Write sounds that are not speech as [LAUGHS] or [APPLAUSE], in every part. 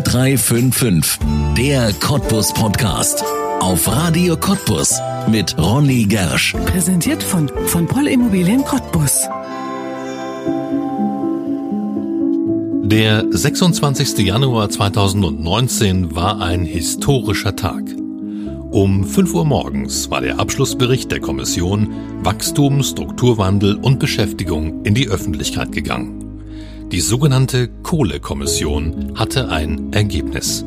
0355, der Cottbus Podcast. Auf Radio Cottbus mit Ronny Gersch. Präsentiert von, von Poll Immobilien Cottbus. Der 26. Januar 2019 war ein historischer Tag. Um 5 Uhr morgens war der Abschlussbericht der Kommission Wachstum, Strukturwandel und Beschäftigung in die Öffentlichkeit gegangen. Die sogenannte Kohlekommission hatte ein Ergebnis.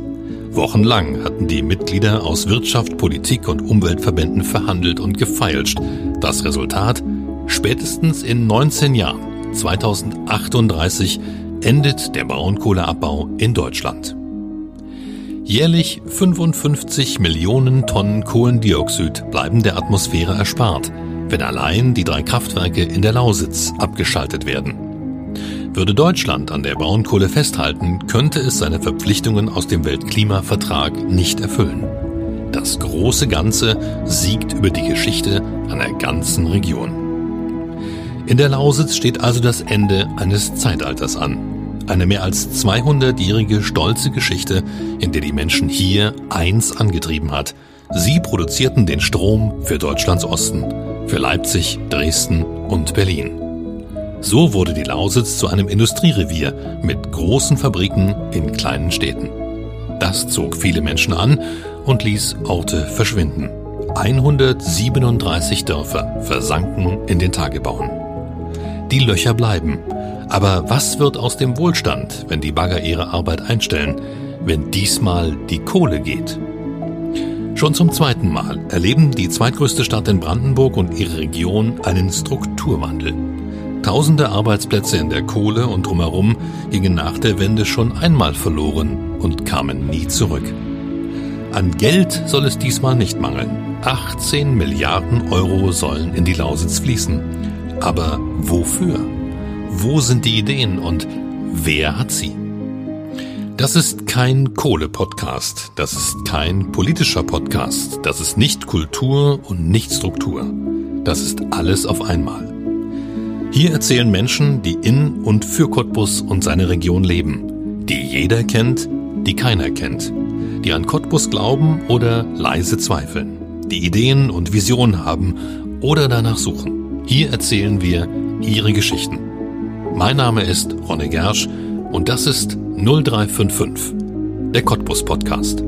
Wochenlang hatten die Mitglieder aus Wirtschaft, Politik und Umweltverbänden verhandelt und gefeilscht. Das Resultat? Spätestens in 19 Jahren, 2038, endet der Braunkohleabbau in Deutschland. Jährlich 55 Millionen Tonnen Kohlendioxid bleiben der Atmosphäre erspart, wenn allein die drei Kraftwerke in der Lausitz abgeschaltet werden. Würde Deutschland an der Braunkohle festhalten, könnte es seine Verpflichtungen aus dem Weltklimavertrag nicht erfüllen. Das große Ganze siegt über die Geschichte einer ganzen Region. In der Lausitz steht also das Ende eines Zeitalters an. Eine mehr als 200-jährige stolze Geschichte, in der die Menschen hier eins angetrieben hat. Sie produzierten den Strom für Deutschlands Osten, für Leipzig, Dresden und Berlin. So wurde die Lausitz zu einem Industrierevier mit großen Fabriken in kleinen Städten. Das zog viele Menschen an und ließ Orte verschwinden. 137 Dörfer versanken in den Tagebauen. Die Löcher bleiben aber was wird aus dem Wohlstand, wenn die Bagger ihre Arbeit einstellen, wenn diesmal die Kohle geht? Schon zum zweiten Mal erleben die zweitgrößte Stadt in Brandenburg und ihre Region einen Strukturwandel. Tausende Arbeitsplätze in der Kohle und drumherum gingen nach der Wende schon einmal verloren und kamen nie zurück. An Geld soll es diesmal nicht mangeln. 18 Milliarden Euro sollen in die Lausitz fließen. Aber wofür? Wo sind die Ideen und wer hat sie? Das ist kein Kohle-Podcast, das ist kein politischer Podcast, das ist nicht Kultur und nicht Struktur. Das ist alles auf einmal. Hier erzählen Menschen, die in und für Cottbus und seine Region leben, die jeder kennt, die keiner kennt, die an Cottbus glauben oder leise zweifeln, die Ideen und Visionen haben oder danach suchen. Hier erzählen wir ihre Geschichten. Mein Name ist Ronne Gersch und das ist 0355, der Cottbus Podcast.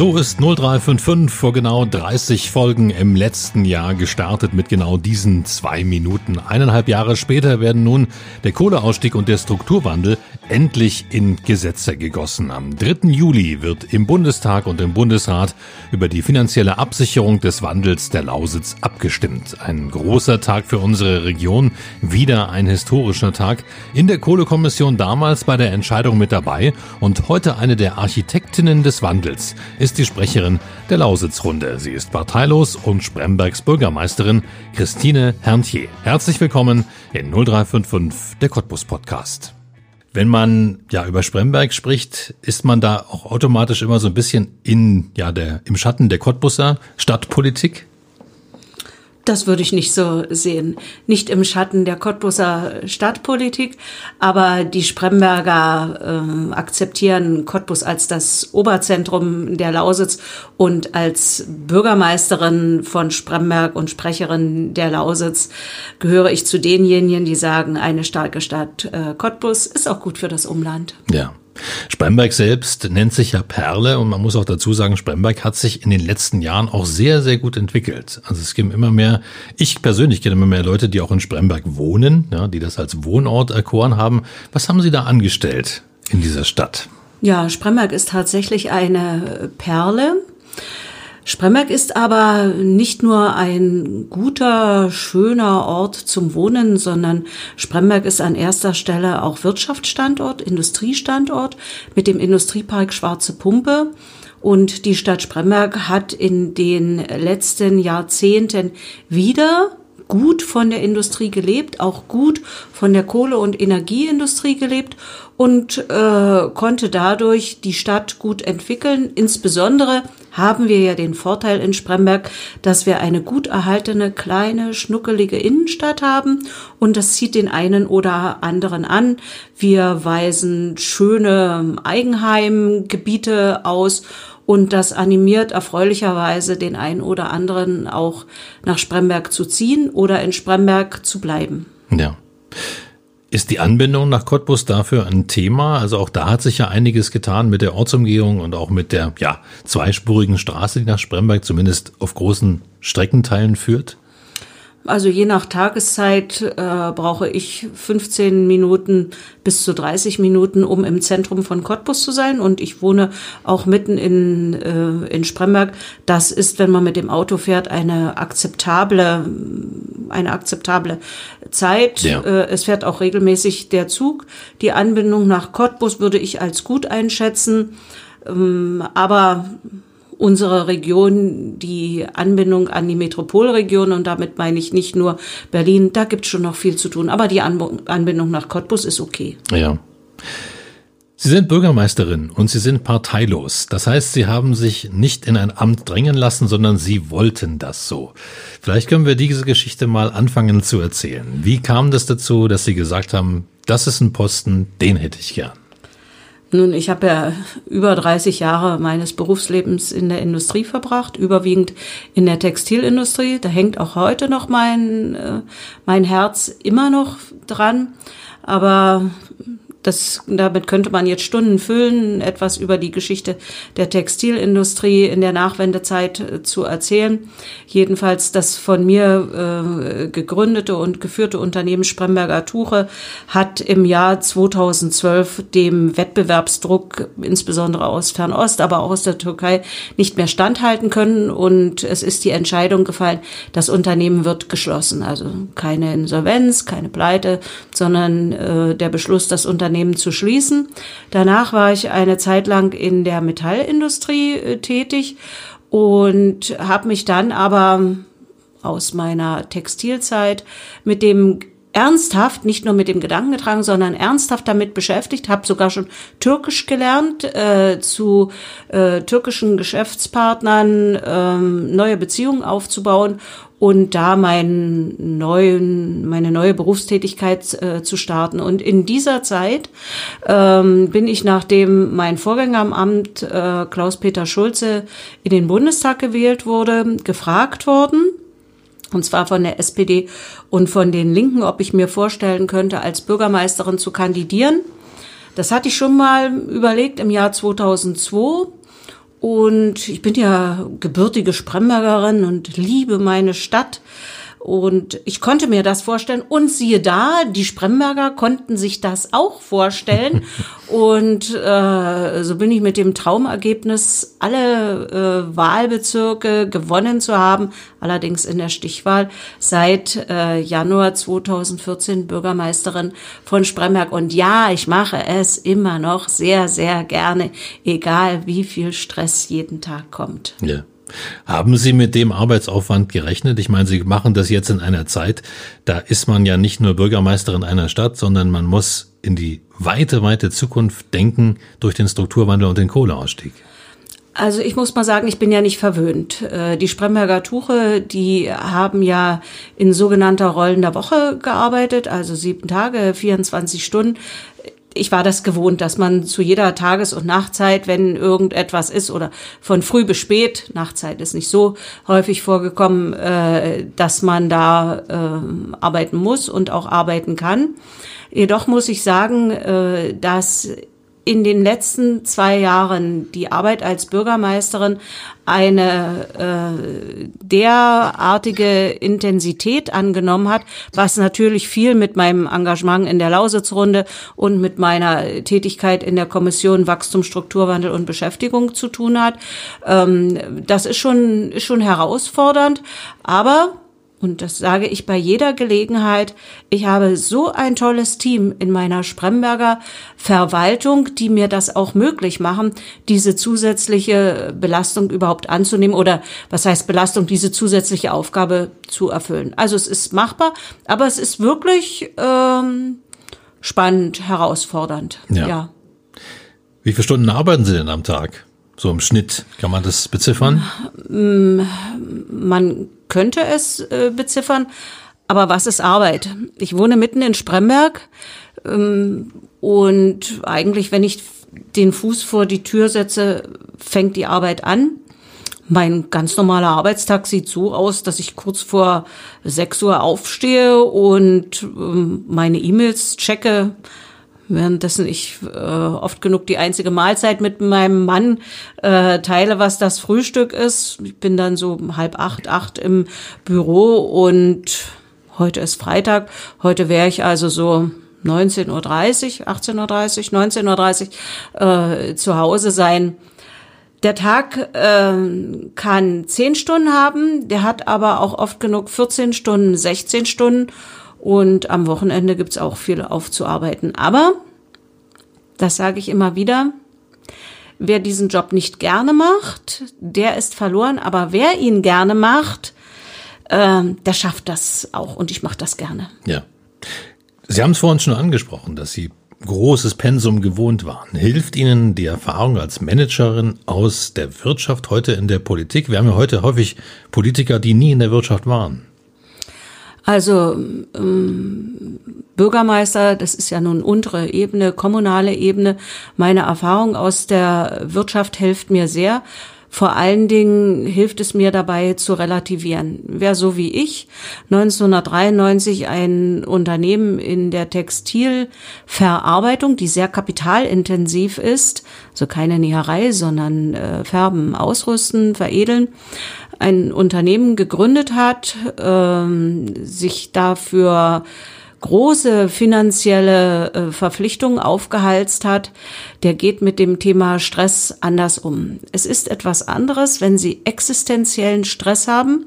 So ist 0355 vor genau 30 Folgen im letzten Jahr gestartet mit genau diesen zwei Minuten. Eineinhalb Jahre später werden nun der Kohleausstieg und der Strukturwandel endlich in Gesetze gegossen. Am 3. Juli wird im Bundestag und im Bundesrat über die finanzielle Absicherung des Wandels der Lausitz abgestimmt. Ein großer Tag für unsere Region, wieder ein historischer Tag. In der Kohlekommission damals bei der Entscheidung mit dabei und heute eine der Architektinnen des Wandels ist die Sprecherin der Lausitzrunde. Sie ist parteilos und Sprembergs Bürgermeisterin Christine Herntier. Herzlich willkommen in 0355, der Cottbus Podcast. Wenn man ja über Spremberg spricht, ist man da auch automatisch immer so ein bisschen in ja der im Schatten der Cottbuser Stadtpolitik. Das würde ich nicht so sehen. Nicht im Schatten der Cottbuser Stadtpolitik, aber die Spremberger äh, akzeptieren Cottbus als das Oberzentrum der Lausitz und als Bürgermeisterin von Spremberg und Sprecherin der Lausitz gehöre ich zu denjenigen, die sagen, eine starke Stadt äh, Cottbus ist auch gut für das Umland. Ja. Spremberg selbst nennt sich ja Perle und man muss auch dazu sagen, Spremberg hat sich in den letzten Jahren auch sehr, sehr gut entwickelt. Also es gibt immer mehr, ich persönlich kenne immer mehr Leute, die auch in Spremberg wohnen, ja, die das als Wohnort erkoren haben. Was haben Sie da angestellt in dieser Stadt? Ja, Spremberg ist tatsächlich eine Perle. Spremberg ist aber nicht nur ein guter, schöner Ort zum Wohnen, sondern Spremberg ist an erster Stelle auch Wirtschaftsstandort, Industriestandort mit dem Industriepark Schwarze Pumpe. Und die Stadt Spremberg hat in den letzten Jahrzehnten wieder gut von der Industrie gelebt, auch gut von der Kohle- und Energieindustrie gelebt und äh, konnte dadurch die Stadt gut entwickeln. Insbesondere haben wir ja den Vorteil in Spremberg, dass wir eine gut erhaltene, kleine, schnuckelige Innenstadt haben und das zieht den einen oder anderen an. Wir weisen schöne Eigenheimgebiete aus und das animiert erfreulicherweise den einen oder anderen auch nach Spremberg zu ziehen oder in Spremberg zu bleiben. Ja. Ist die Anbindung nach Cottbus dafür ein Thema? Also auch da hat sich ja einiges getan mit der Ortsumgehung und auch mit der ja, zweispurigen Straße, die nach Spremberg zumindest auf großen Streckenteilen führt. Also je nach Tageszeit äh, brauche ich 15 Minuten bis zu 30 Minuten, um im Zentrum von Cottbus zu sein. Und ich wohne auch mitten in, äh, in Spremberg. Das ist, wenn man mit dem Auto fährt, eine akzeptable, eine akzeptable Zeit. Ja. Äh, es fährt auch regelmäßig der Zug. Die Anbindung nach Cottbus würde ich als gut einschätzen. Ähm, aber unsere Region, die Anbindung an die Metropolregion und damit meine ich nicht nur Berlin, da gibt es schon noch viel zu tun. Aber die Anbindung nach Cottbus ist okay. Ja. Sie sind Bürgermeisterin und Sie sind parteilos. Das heißt, Sie haben sich nicht in ein Amt drängen lassen, sondern Sie wollten das so. Vielleicht können wir diese Geschichte mal anfangen zu erzählen. Wie kam das dazu, dass Sie gesagt haben, das ist ein Posten, den hätte ich gern? Nun, ich habe ja über 30 Jahre meines Berufslebens in der Industrie verbracht, überwiegend in der Textilindustrie. Da hängt auch heute noch mein, äh, mein Herz immer noch dran. Aber das, damit könnte man jetzt Stunden füllen, etwas über die Geschichte der Textilindustrie in der Nachwendezeit äh, zu erzählen. Jedenfalls das von mir äh, gegründete und geführte Unternehmen Spremberger Tuche hat im Jahr 2012 dem Wettbewerbsdruck, insbesondere aus Fernost, aber auch aus der Türkei, nicht mehr standhalten können. Und es ist die Entscheidung gefallen, das Unternehmen wird geschlossen. Also keine Insolvenz, keine Pleite, sondern äh, der Beschluss, das Unternehmen Unternehmen zu schließen. Danach war ich eine Zeit lang in der Metallindustrie äh, tätig und habe mich dann aber aus meiner Textilzeit mit dem ernsthaft, nicht nur mit dem Gedanken getragen, sondern ernsthaft damit beschäftigt, habe sogar schon Türkisch gelernt, äh, zu äh, türkischen Geschäftspartnern ähm, neue Beziehungen aufzubauen und da meinen neuen, meine neue Berufstätigkeit äh, zu starten. Und in dieser Zeit ähm, bin ich, nachdem mein Vorgänger am Amt, äh, Klaus-Peter Schulze, in den Bundestag gewählt wurde, gefragt worden, und zwar von der SPD und von den Linken, ob ich mir vorstellen könnte, als Bürgermeisterin zu kandidieren. Das hatte ich schon mal überlegt im Jahr 2002 und ich bin ja gebürtige Sprembergerin und liebe meine Stadt. Und ich konnte mir das vorstellen. Und siehe da, die Spremberger konnten sich das auch vorstellen. [LAUGHS] und äh, so bin ich mit dem Traumergebnis, alle äh, Wahlbezirke gewonnen zu haben, allerdings in der Stichwahl, seit äh, Januar 2014 Bürgermeisterin von Spremberg. Und ja, ich mache es immer noch sehr, sehr gerne, egal wie viel Stress jeden Tag kommt. Ja. Haben Sie mit dem Arbeitsaufwand gerechnet? Ich meine, Sie machen das jetzt in einer Zeit, da ist man ja nicht nur Bürgermeisterin einer Stadt, sondern man muss in die weite, weite Zukunft denken durch den Strukturwandel und den Kohleausstieg. Also ich muss mal sagen, ich bin ja nicht verwöhnt. Äh, die Spremberger Tuche, die haben ja in sogenannter rollender Woche gearbeitet, also sieben Tage, 24 Stunden ich war das gewohnt, dass man zu jeder Tages- und Nachtzeit, wenn irgendetwas ist oder von früh bis spät, Nachtzeit ist nicht so häufig vorgekommen, äh, dass man da äh, arbeiten muss und auch arbeiten kann. Jedoch muss ich sagen, äh, dass in den letzten zwei Jahren die Arbeit als Bürgermeisterin eine äh, derartige Intensität angenommen hat, was natürlich viel mit meinem Engagement in der Lausitzrunde und mit meiner Tätigkeit in der Kommission Wachstum, Strukturwandel und Beschäftigung zu tun hat. Ähm, das ist schon, ist schon herausfordernd, aber und das sage ich bei jeder Gelegenheit, ich habe so ein tolles Team in meiner Spremberger Verwaltung, die mir das auch möglich machen, diese zusätzliche Belastung überhaupt anzunehmen oder was heißt Belastung, diese zusätzliche Aufgabe zu erfüllen. Also es ist machbar, aber es ist wirklich ähm, spannend, herausfordernd. Ja. ja. Wie viele Stunden arbeiten Sie denn am Tag? So im Schnitt, kann man das beziffern? Man könnte es äh, beziffern. Aber was ist Arbeit? Ich wohne mitten in Spremberg ähm, und eigentlich, wenn ich den Fuß vor die Tür setze, fängt die Arbeit an. Mein ganz normaler Arbeitstag sieht so aus, dass ich kurz vor 6 Uhr aufstehe und ähm, meine E-Mails checke, währenddessen ich äh, oft genug die einzige Mahlzeit mit meinem Mann äh, teile, was das Frühstück ist. Ich bin dann so halb acht, acht im Büro und heute ist Freitag. Heute wäre ich also so 19.30 Uhr, 18.30 Uhr, 19.30 Uhr äh, zu Hause sein. Der Tag äh, kann zehn Stunden haben, der hat aber auch oft genug 14 Stunden, 16 Stunden und am Wochenende gibt's auch viel aufzuarbeiten. Aber, das sage ich immer wieder, wer diesen Job nicht gerne macht, der ist verloren. Aber wer ihn gerne macht, äh, der schafft das auch. Und ich mache das gerne. Ja. Sie haben es vorhin schon angesprochen, dass Sie großes Pensum gewohnt waren. Hilft Ihnen die Erfahrung als Managerin aus der Wirtschaft heute in der Politik? Wir haben ja heute häufig Politiker, die nie in der Wirtschaft waren. Also ähm, Bürgermeister, das ist ja nun untere Ebene, kommunale Ebene. Meine Erfahrung aus der Wirtschaft hilft mir sehr. Vor allen Dingen hilft es mir dabei zu relativieren. Wer so wie ich 1993 ein Unternehmen in der Textilverarbeitung, die sehr kapitalintensiv ist, also keine Näherei, sondern äh, färben, ausrüsten, veredeln, ein Unternehmen gegründet hat, ähm, sich dafür große finanzielle äh, Verpflichtungen aufgehalst hat, der geht mit dem Thema Stress anders um. Es ist etwas anderes, wenn Sie existenziellen Stress haben,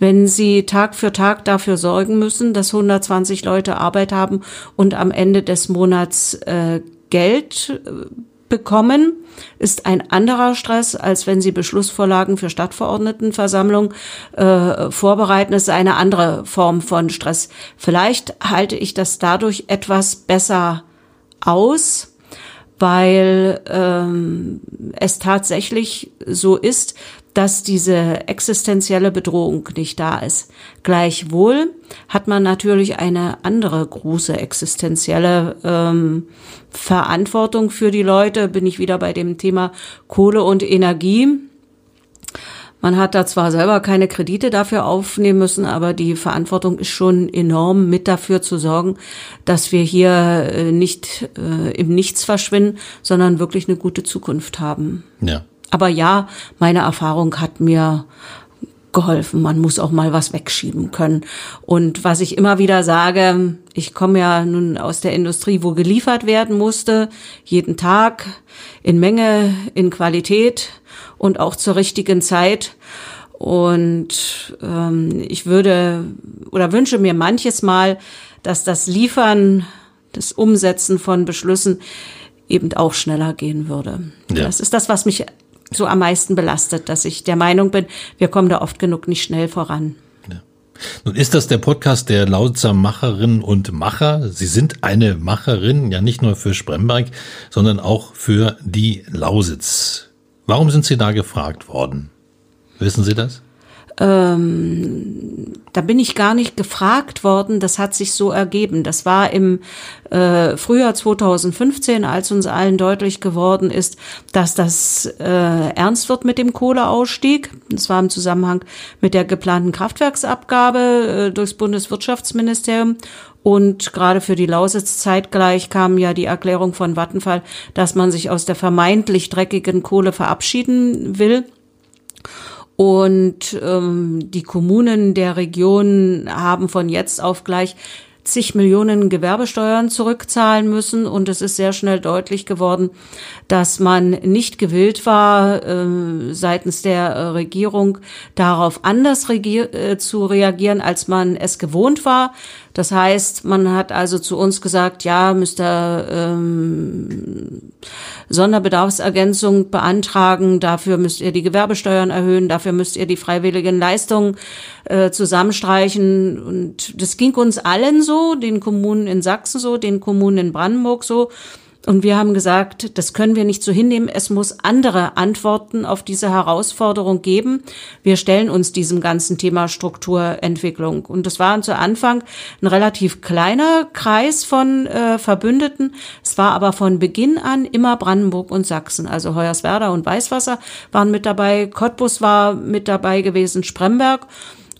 wenn Sie Tag für Tag dafür sorgen müssen, dass 120 Leute Arbeit haben und am Ende des Monats äh, Geld äh, bekommen, ist ein anderer Stress, als wenn Sie Beschlussvorlagen für Stadtverordnetenversammlung äh, vorbereiten. Es ist eine andere Form von Stress. Vielleicht halte ich das dadurch etwas besser aus, weil ähm, es tatsächlich so ist, dass diese existenzielle Bedrohung nicht da ist. Gleichwohl hat man natürlich eine andere große existenzielle ähm, Verantwortung für die Leute. Bin ich wieder bei dem Thema Kohle und Energie. Man hat da zwar selber keine Kredite dafür aufnehmen müssen, aber die Verantwortung ist schon enorm, mit dafür zu sorgen, dass wir hier äh, nicht äh, im Nichts verschwinden, sondern wirklich eine gute Zukunft haben. Ja. Aber ja, meine Erfahrung hat mir geholfen. Man muss auch mal was wegschieben können. Und was ich immer wieder sage, ich komme ja nun aus der Industrie, wo geliefert werden musste, jeden Tag, in Menge, in Qualität und auch zur richtigen Zeit. Und ähm, ich würde oder wünsche mir manches Mal, dass das Liefern, das Umsetzen von Beschlüssen eben auch schneller gehen würde. Ja. Das ist das, was mich so am meisten belastet, dass ich der Meinung bin, wir kommen da oft genug nicht schnell voran. Nun ist das der Podcast der Lausitzer Macherinnen und Macher. Sie sind eine Macherin, ja nicht nur für Spremberg, sondern auch für die Lausitz. Warum sind Sie da gefragt worden? Wissen Sie das? Ähm, da bin ich gar nicht gefragt worden, das hat sich so ergeben. Das war im äh, Frühjahr 2015, als uns allen deutlich geworden ist, dass das äh, ernst wird mit dem Kohleausstieg. Das war im Zusammenhang mit der geplanten Kraftwerksabgabe äh, durchs Bundeswirtschaftsministerium. Und gerade für die Lausitz zeitgleich kam ja die Erklärung von Vattenfall, dass man sich aus der vermeintlich dreckigen Kohle verabschieden will. Und ähm, die Kommunen der Region haben von jetzt auf gleich zig Millionen Gewerbesteuern zurückzahlen müssen. Und es ist sehr schnell deutlich geworden, dass man nicht gewillt war, äh, seitens der äh, Regierung darauf anders äh, zu reagieren, als man es gewohnt war. Das heißt, man hat also zu uns gesagt, ja, müsst ihr ähm, Sonderbedarfsergänzung beantragen, dafür müsst ihr die Gewerbesteuern erhöhen, dafür müsst ihr die freiwilligen Leistungen äh, zusammenstreichen. Und das ging uns allen so, den Kommunen in Sachsen so, den Kommunen in Brandenburg so. Und wir haben gesagt, das können wir nicht so hinnehmen. Es muss andere Antworten auf diese Herausforderung geben. Wir stellen uns diesem ganzen Thema Strukturentwicklung. Und das war zu Anfang ein relativ kleiner Kreis von äh, Verbündeten. Es war aber von Beginn an immer Brandenburg und Sachsen. Also Hoyerswerda und Weißwasser waren mit dabei. Cottbus war mit dabei gewesen, Spremberg.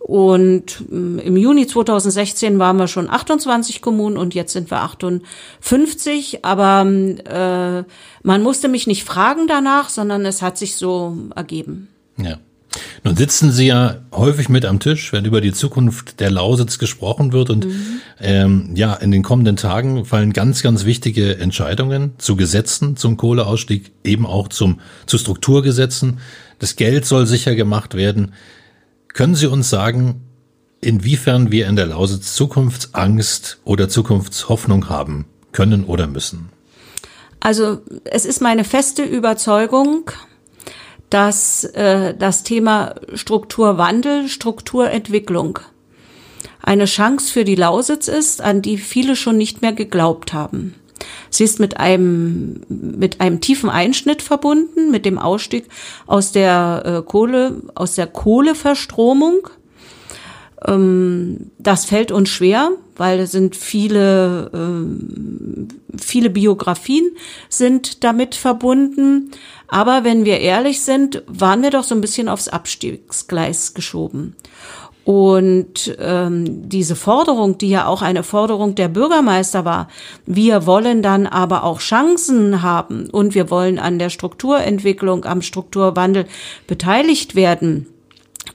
Und mm, im Juni 2016 waren wir schon 28 Kommunen und jetzt sind wir 58. Aber mm, äh, man musste mich nicht fragen danach, sondern es hat sich so ergeben. Ja. Nun sitzen Sie ja häufig mit am Tisch, wenn über die Zukunft der Lausitz gesprochen wird. Und mhm. ähm, ja, in den kommenden Tagen fallen ganz, ganz wichtige Entscheidungen zu Gesetzen zum Kohleausstieg, eben auch zum, zu Strukturgesetzen. Das Geld soll sicher gemacht werden. Können Sie uns sagen, inwiefern wir in der Lausitz Zukunftsangst oder Zukunftshoffnung haben können oder müssen? Also es ist meine feste Überzeugung, dass äh, das Thema Strukturwandel, Strukturentwicklung eine Chance für die Lausitz ist, an die viele schon nicht mehr geglaubt haben. Sie ist mit einem, mit einem tiefen Einschnitt verbunden, mit dem Ausstieg aus der äh, Kohle, aus der Kohleverstromung. Ähm, das fällt uns schwer, weil es sind viele, ähm, viele Biografien sind damit verbunden. Aber wenn wir ehrlich sind, waren wir doch so ein bisschen aufs Abstiegsgleis geschoben. Und ähm, diese Forderung, die ja auch eine Forderung der Bürgermeister war, wir wollen dann aber auch Chancen haben und wir wollen an der Strukturentwicklung, am Strukturwandel beteiligt werden,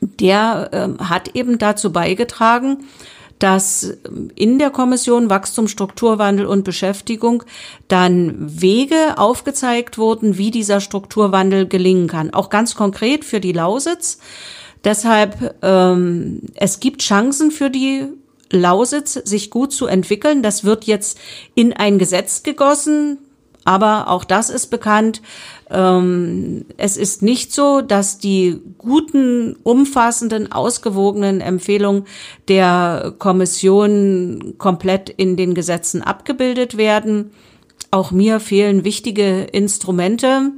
der ähm, hat eben dazu beigetragen, dass in der Kommission Wachstum, Strukturwandel und Beschäftigung dann Wege aufgezeigt wurden, wie dieser Strukturwandel gelingen kann. Auch ganz konkret für die Lausitz. Deshalb, ähm, es gibt Chancen für die Lausitz, sich gut zu entwickeln. Das wird jetzt in ein Gesetz gegossen. Aber auch das ist bekannt. Ähm, es ist nicht so, dass die guten, umfassenden, ausgewogenen Empfehlungen der Kommission komplett in den Gesetzen abgebildet werden. Auch mir fehlen wichtige Instrumente.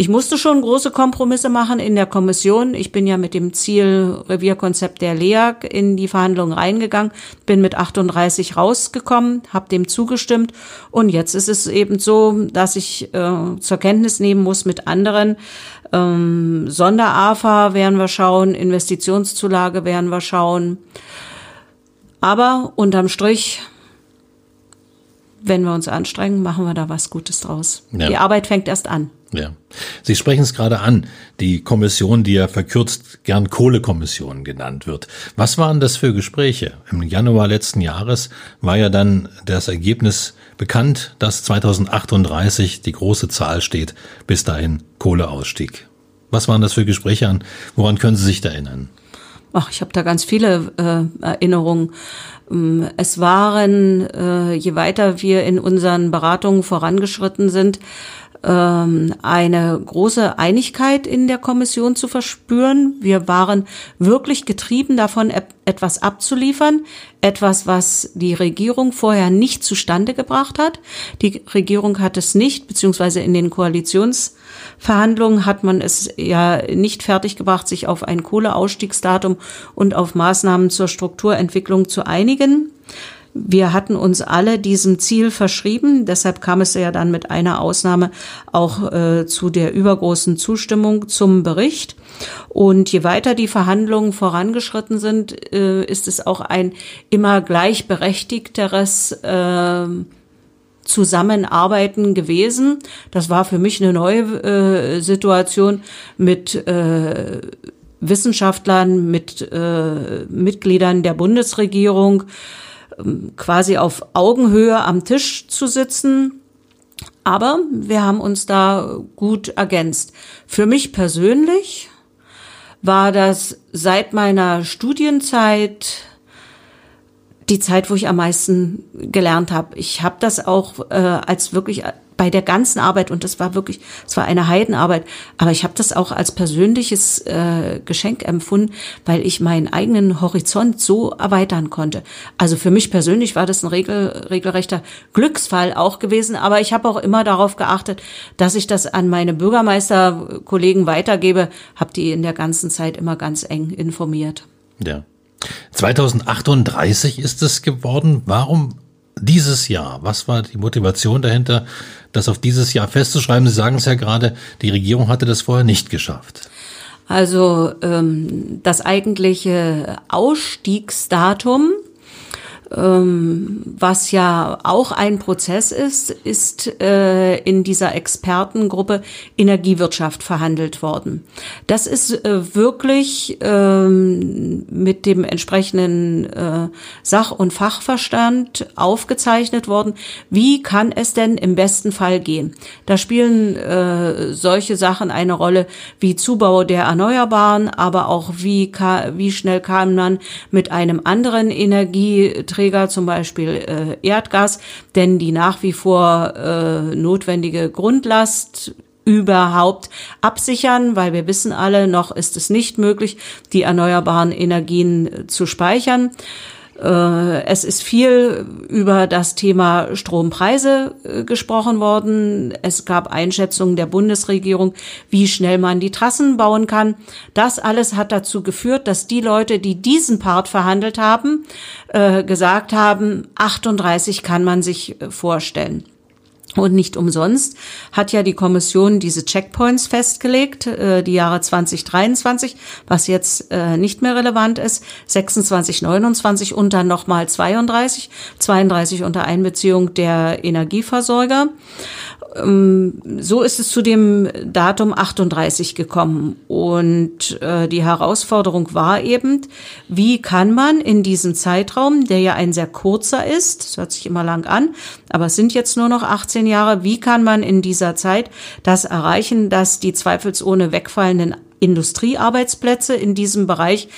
Ich musste schon große Kompromisse machen in der Kommission. Ich bin ja mit dem Ziel Revierkonzept der LEAG in die Verhandlungen reingegangen, bin mit 38 rausgekommen, habe dem zugestimmt und jetzt ist es eben so, dass ich äh, zur Kenntnis nehmen muss mit anderen. Ähm, Sonder-AFA werden wir schauen, Investitionszulage werden wir schauen. Aber unterm Strich wenn wir uns anstrengen, machen wir da was Gutes draus. Ja. Die Arbeit fängt erst an. Ja. Sie sprechen es gerade an, die Kommission, die ja verkürzt gern Kohlekommission genannt wird. Was waren das für Gespräche? Im Januar letzten Jahres war ja dann das Ergebnis bekannt, dass 2038 die große Zahl steht, bis dahin Kohleausstieg. Was waren das für Gespräche an? Woran können Sie sich da erinnern? Ach, ich habe da ganz viele äh, Erinnerungen. Ähm, es waren, äh, je weiter wir in unseren Beratungen vorangeschritten sind, eine große Einigkeit in der Kommission zu verspüren. Wir waren wirklich getrieben davon, etwas abzuliefern, etwas, was die Regierung vorher nicht zustande gebracht hat. Die Regierung hat es nicht, beziehungsweise in den Koalitionsverhandlungen hat man es ja nicht fertiggebracht, sich auf ein Kohleausstiegsdatum und auf Maßnahmen zur Strukturentwicklung zu einigen. Wir hatten uns alle diesem Ziel verschrieben. Deshalb kam es ja dann mit einer Ausnahme auch äh, zu der übergroßen Zustimmung zum Bericht. Und je weiter die Verhandlungen vorangeschritten sind, äh, ist es auch ein immer gleichberechtigteres äh, Zusammenarbeiten gewesen. Das war für mich eine neue äh, Situation mit äh, Wissenschaftlern, mit äh, Mitgliedern der Bundesregierung quasi auf Augenhöhe am Tisch zu sitzen. Aber wir haben uns da gut ergänzt. Für mich persönlich war das seit meiner Studienzeit die Zeit, wo ich am meisten gelernt habe. Ich habe das auch äh, als wirklich bei der ganzen Arbeit und das war wirklich, es war eine Heidenarbeit, aber ich habe das auch als persönliches äh, Geschenk empfunden, weil ich meinen eigenen Horizont so erweitern konnte. Also für mich persönlich war das ein regel, regelrechter Glücksfall auch gewesen, aber ich habe auch immer darauf geachtet, dass ich das an meine Bürgermeisterkollegen weitergebe, habe die in der ganzen Zeit immer ganz eng informiert. Ja. 2038 ist es geworden. Warum dieses Jahr? Was war die Motivation dahinter, das auf dieses Jahr festzuschreiben? Sie sagen es ja gerade, die Regierung hatte das vorher nicht geschafft. Also ähm, das eigentliche Ausstiegsdatum was ja auch ein Prozess ist, ist äh, in dieser Expertengruppe Energiewirtschaft verhandelt worden. Das ist äh, wirklich ähm, mit dem entsprechenden äh, Sach- und Fachverstand aufgezeichnet worden. Wie kann es denn im besten Fall gehen? Da spielen äh, solche Sachen eine Rolle wie Zubau der Erneuerbaren, aber auch wie, wie schnell kam man mit einem anderen Energieträger Energieträger, zum Beispiel äh, Erdgas, denn die nach wie vor äh, notwendige Grundlast überhaupt absichern, weil wir wissen alle, noch ist es nicht möglich, die erneuerbaren Energien zu speichern. Äh, es ist viel über das Thema Strompreise äh, gesprochen worden. Es gab Einschätzungen der Bundesregierung, wie schnell man die Trassen bauen kann. Das alles hat dazu geführt, dass die Leute, die diesen Part verhandelt haben, äh, gesagt haben, 38 kann man sich vorstellen. Und nicht umsonst hat ja die Kommission diese Checkpoints festgelegt, äh, die Jahre 2023, was jetzt äh, nicht mehr relevant ist, 26, 29 und dann nochmal 32, 32 unter Einbeziehung der Energieversorger. Ähm, so ist es zu dem Datum 38 gekommen. Und äh, die Herausforderung war eben, wie kann man in diesem Zeitraum, der ja ein sehr kurzer ist, das hört sich immer lang an, aber es sind jetzt nur noch 18 Jahre, wie kann man in dieser Zeit das erreichen, dass die zweifelsohne wegfallenden Industriearbeitsplätze in diesem Bereich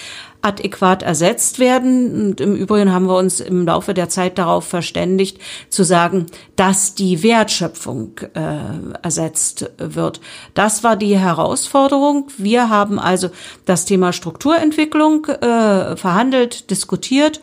adäquat ersetzt werden. Und im Übrigen haben wir uns im Laufe der Zeit darauf verständigt, zu sagen, dass die Wertschöpfung äh, ersetzt wird. Das war die Herausforderung. Wir haben also das Thema Strukturentwicklung äh, verhandelt, diskutiert.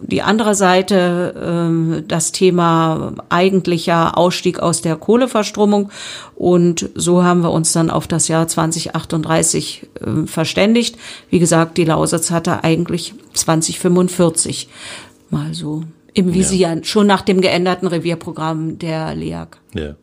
Die andere Seite äh, das Thema eigentlicher Ausstieg aus der Kohleverstromung. Und so haben wir uns dann auf das Jahr 2038 äh, verständigt. Wie gesagt, die Lausitz hatte eigentlich 2045 mal so im Visier, ja. schon nach dem geänderten Revierprogramm der LEAG. Ja.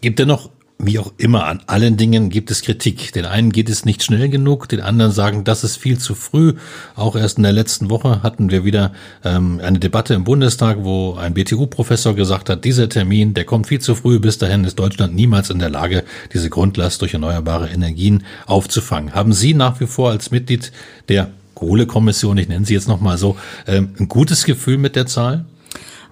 Gibt es noch wie auch immer, an allen Dingen gibt es Kritik. Den einen geht es nicht schnell genug, den anderen sagen, das ist viel zu früh. Auch erst in der letzten Woche hatten wir wieder ähm, eine Debatte im Bundestag, wo ein BTU-Professor gesagt hat, dieser Termin, der kommt viel zu früh. Bis dahin ist Deutschland niemals in der Lage, diese Grundlast durch erneuerbare Energien aufzufangen. Haben Sie nach wie vor als Mitglied der Kohlekommission, ich nenne sie jetzt nochmal so, ähm, ein gutes Gefühl mit der Zahl?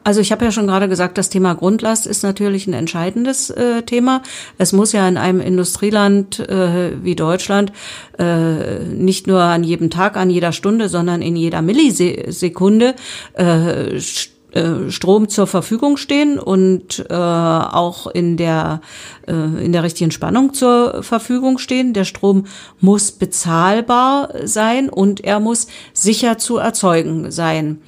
Also ich habe ja schon gerade gesagt, das Thema Grundlast ist natürlich ein entscheidendes äh, Thema. Es muss ja in einem Industrieland äh, wie Deutschland äh, nicht nur an jedem Tag, an jeder Stunde, sondern in jeder Millisekunde äh, Strom zur Verfügung stehen und äh, auch in der äh, in der richtigen Spannung zur Verfügung stehen. Der Strom muss bezahlbar sein und er muss sicher zu erzeugen sein.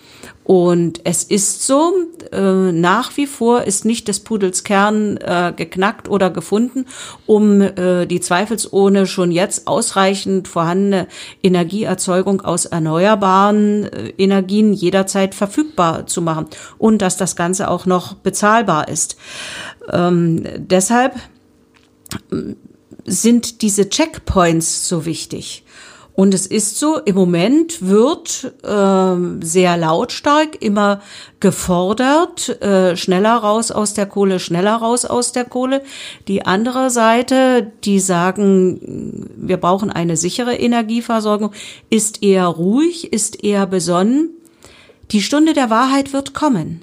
Und es ist so, äh, nach wie vor ist nicht des Pudels Kern äh, geknackt oder gefunden, um äh, die zweifelsohne schon jetzt ausreichend vorhandene Energieerzeugung aus erneuerbaren äh, Energien jederzeit verfügbar zu machen und dass das Ganze auch noch bezahlbar ist. Ähm, deshalb äh, sind diese Checkpoints so wichtig. Und es ist so, im Moment wird äh, sehr lautstark immer gefordert, äh, schneller raus aus der Kohle, schneller raus aus der Kohle. Die andere Seite, die sagen, wir brauchen eine sichere Energieversorgung, ist eher ruhig, ist eher besonnen. Die Stunde der Wahrheit wird kommen.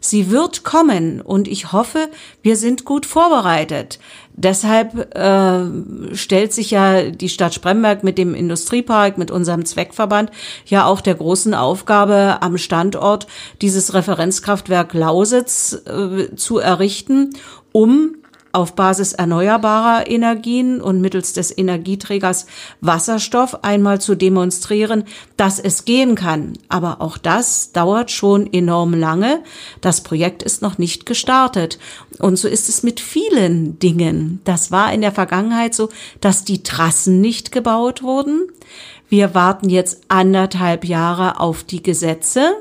Sie wird kommen und ich hoffe, wir sind gut vorbereitet. Deshalb äh, stellt sich ja die Stadt Spremberg mit dem Industriepark, mit unserem Zweckverband ja auch der großen Aufgabe, am Standort dieses Referenzkraftwerk Lausitz äh, zu errichten, um auf Basis erneuerbarer Energien und mittels des Energieträgers Wasserstoff einmal zu demonstrieren, dass es gehen kann. Aber auch das dauert schon enorm lange. Das Projekt ist noch nicht gestartet. Und so ist es mit vielen Dingen. Das war in der Vergangenheit so, dass die Trassen nicht gebaut wurden. Wir warten jetzt anderthalb Jahre auf die Gesetze.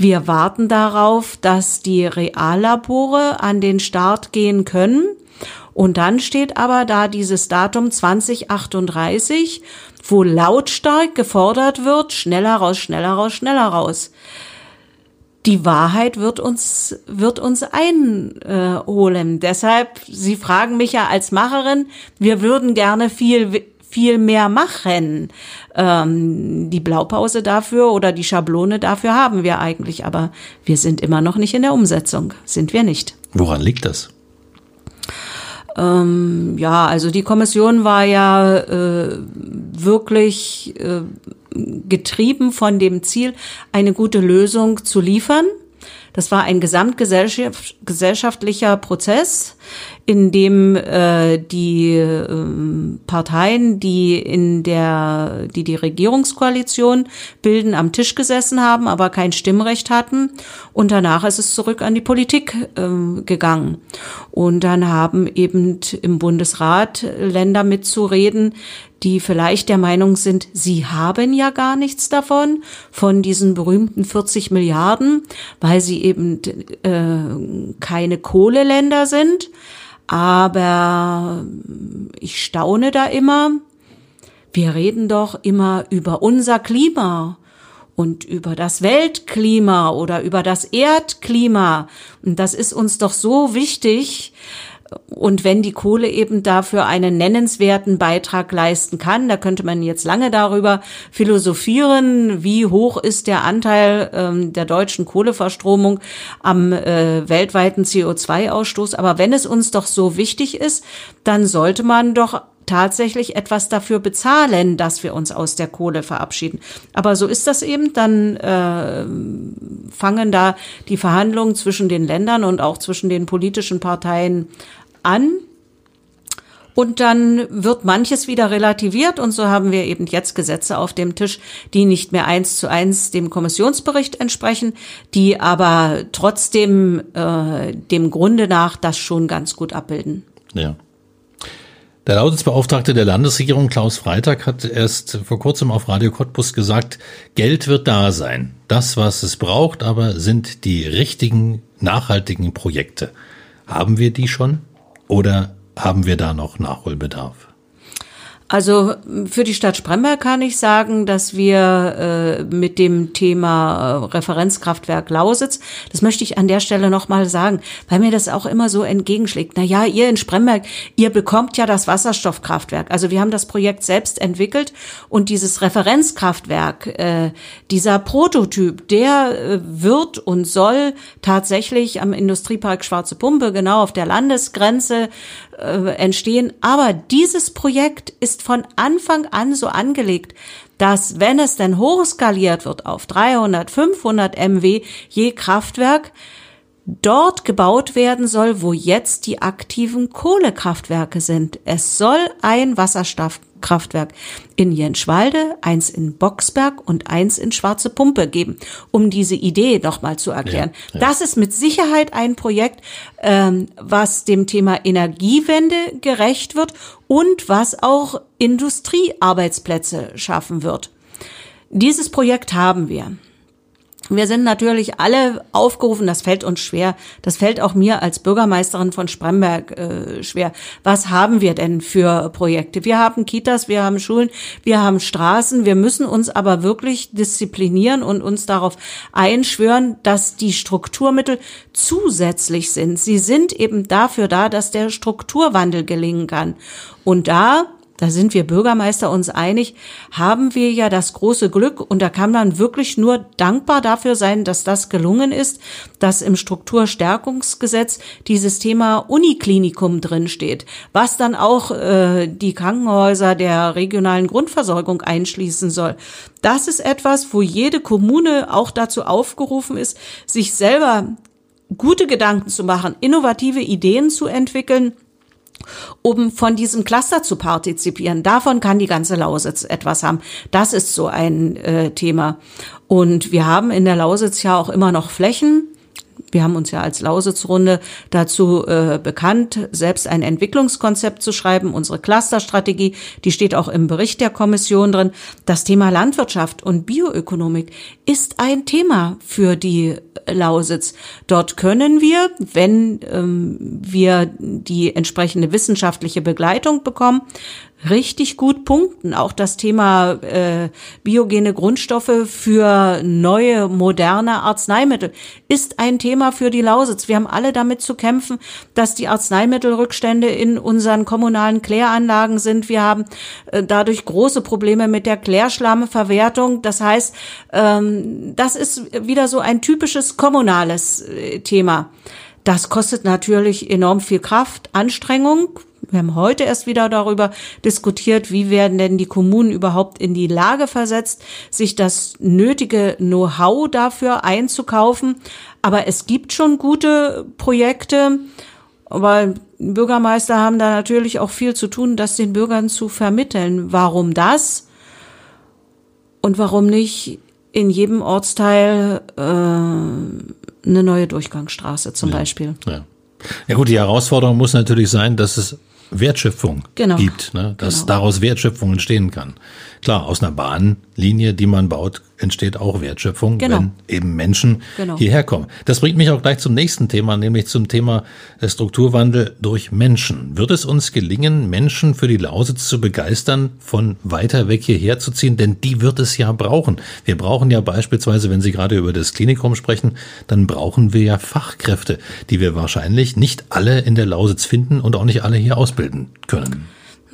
Wir warten darauf, dass die Reallabore an den Start gehen können. Und dann steht aber da dieses Datum 2038, wo lautstark gefordert wird, schneller raus, schneller raus, schneller raus. Die Wahrheit wird uns, wird uns einholen. Deshalb, Sie fragen mich ja als Macherin, wir würden gerne viel viel mehr machen. Ähm, die Blaupause dafür oder die Schablone dafür haben wir eigentlich, aber wir sind immer noch nicht in der Umsetzung. Sind wir nicht. Woran liegt das? Ähm, ja, also die Kommission war ja äh, wirklich äh, getrieben von dem Ziel, eine gute Lösung zu liefern. Das war ein gesamtgesellschaftlicher Prozess, in dem äh, die äh, Parteien, die in der, die die Regierungskoalition bilden, am Tisch gesessen haben, aber kein Stimmrecht hatten. Und danach ist es zurück an die Politik äh, gegangen. Und dann haben eben im Bundesrat Länder mitzureden, die vielleicht der Meinung sind, sie haben ja gar nichts davon, von diesen berühmten 40 Milliarden, weil sie eben äh, keine Kohleländer sind. Aber ich staune da immer. Wir reden doch immer über unser Klima und über das Weltklima oder über das Erdklima. Und das ist uns doch so wichtig, und wenn die Kohle eben dafür einen nennenswerten Beitrag leisten kann, da könnte man jetzt lange darüber philosophieren, wie hoch ist der Anteil ähm, der deutschen Kohleverstromung am äh, weltweiten CO2-Ausstoß. Aber wenn es uns doch so wichtig ist, dann sollte man doch tatsächlich etwas dafür bezahlen, dass wir uns aus der Kohle verabschieden. Aber so ist das eben. Dann äh, fangen da die Verhandlungen zwischen den Ländern und auch zwischen den politischen Parteien an. Und dann wird manches wieder relativiert und so haben wir eben jetzt Gesetze auf dem Tisch, die nicht mehr eins zu eins dem Kommissionsbericht entsprechen, die aber trotzdem äh, dem Grunde nach das schon ganz gut abbilden. Ja. Der Lautensbeauftragte der Landesregierung Klaus Freitag hat erst vor kurzem auf Radio Cottbus gesagt, Geld wird da sein. Das, was es braucht, aber sind die richtigen, nachhaltigen Projekte. Haben wir die schon? Oder haben wir da noch Nachholbedarf? Also für die Stadt Spremberg kann ich sagen, dass wir äh, mit dem Thema äh, Referenzkraftwerk Lausitz, das möchte ich an der Stelle nochmal sagen, weil mir das auch immer so entgegenschlägt. Na ja, ihr in Spremberg, ihr bekommt ja das Wasserstoffkraftwerk. Also wir haben das Projekt selbst entwickelt und dieses Referenzkraftwerk, äh, dieser Prototyp, der äh, wird und soll tatsächlich am Industriepark Schwarze Pumpe, genau auf der Landesgrenze, äh, entstehen. Aber dieses Projekt ist von Anfang an so angelegt, dass wenn es denn hochskaliert wird auf 300, 500 MW je Kraftwerk, dort gebaut werden soll, wo jetzt die aktiven Kohlekraftwerke sind. Es soll ein Wasserstoffkraftwerk in Jenschwalde, eins in Boxberg und eins in Schwarze Pumpe geben, um diese Idee nochmal zu erklären. Ja, ja. Das ist mit Sicherheit ein Projekt, ähm, was dem Thema Energiewende gerecht wird und was auch Industriearbeitsplätze schaffen wird. Dieses Projekt haben wir. Wir sind natürlich alle aufgerufen, das fällt uns schwer, das fällt auch mir als Bürgermeisterin von Spremberg äh, schwer. Was haben wir denn für Projekte? Wir haben Kitas, wir haben Schulen, wir haben Straßen, wir müssen uns aber wirklich disziplinieren und uns darauf einschwören, dass die Strukturmittel zusätzlich sind. Sie sind eben dafür da, dass der Strukturwandel gelingen kann. Und da da sind wir Bürgermeister uns einig, haben wir ja das große Glück und da kann man wirklich nur dankbar dafür sein, dass das gelungen ist, dass im Strukturstärkungsgesetz dieses Thema Uniklinikum drinsteht, was dann auch äh, die Krankenhäuser der regionalen Grundversorgung einschließen soll. Das ist etwas, wo jede Kommune auch dazu aufgerufen ist, sich selber gute Gedanken zu machen, innovative Ideen zu entwickeln um von diesem Cluster zu partizipieren. Davon kann die ganze Lausitz etwas haben. Das ist so ein äh, Thema. Und wir haben in der Lausitz ja auch immer noch Flächen, wir haben uns ja als Lausitzrunde dazu äh, bekannt, selbst ein Entwicklungskonzept zu schreiben, unsere Clusterstrategie, die steht auch im Bericht der Kommission drin. Das Thema Landwirtschaft und Bioökonomik ist ein Thema für die Lausitz. Dort können wir, wenn ähm, wir die entsprechende wissenschaftliche Begleitung bekommen, richtig gut punkten. Auch das Thema äh, biogene Grundstoffe für neue, moderne Arzneimittel ist ein Thema für die Lausitz. Wir haben alle damit zu kämpfen, dass die Arzneimittelrückstände in unseren kommunalen Kläranlagen sind. Wir haben äh, dadurch große Probleme mit der Klärschlammverwertung. Das heißt, ähm, das ist wieder so ein typisches kommunales äh, Thema. Das kostet natürlich enorm viel Kraft, Anstrengung, wir haben heute erst wieder darüber diskutiert, wie werden denn die Kommunen überhaupt in die Lage versetzt, sich das nötige Know-how dafür einzukaufen. Aber es gibt schon gute Projekte. Aber Bürgermeister haben da natürlich auch viel zu tun, das den Bürgern zu vermitteln. Warum das? Und warum nicht in jedem Ortsteil äh, eine neue Durchgangsstraße zum ja, Beispiel? Ja. Ja gut, die Herausforderung muss natürlich sein, dass es Wertschöpfung genau. gibt, ne? dass genau. daraus Wertschöpfung entstehen kann. Klar, aus einer Bahnlinie, die man baut, entsteht auch Wertschöpfung, genau. wenn eben Menschen genau. hierher kommen. Das bringt mich auch gleich zum nächsten Thema, nämlich zum Thema Strukturwandel durch Menschen. Wird es uns gelingen, Menschen für die Lausitz zu begeistern, von weiter weg hierher zu ziehen? Denn die wird es ja brauchen. Wir brauchen ja beispielsweise, wenn Sie gerade über das Klinikum sprechen, dann brauchen wir ja Fachkräfte, die wir wahrscheinlich nicht alle in der Lausitz finden und auch nicht alle hier ausbilden können.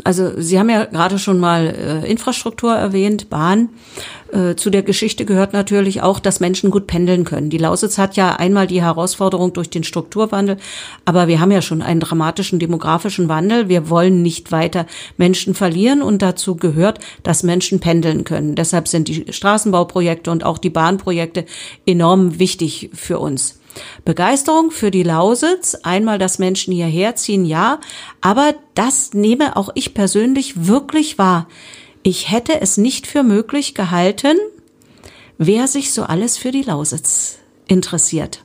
Also Sie haben ja gerade schon mal äh, Infrastruktur erwähnt, Bahn. Äh, zu der Geschichte gehört natürlich auch, dass Menschen gut pendeln können. Die Lausitz hat ja einmal die Herausforderung durch den Strukturwandel, aber wir haben ja schon einen dramatischen demografischen Wandel. Wir wollen nicht weiter Menschen verlieren und dazu gehört, dass Menschen pendeln können. Deshalb sind die Straßenbauprojekte und auch die Bahnprojekte enorm wichtig für uns. Begeisterung für die Lausitz, einmal, dass Menschen hierher ziehen, ja, aber das nehme auch ich persönlich wirklich wahr. Ich hätte es nicht für möglich gehalten, wer sich so alles für die Lausitz interessiert.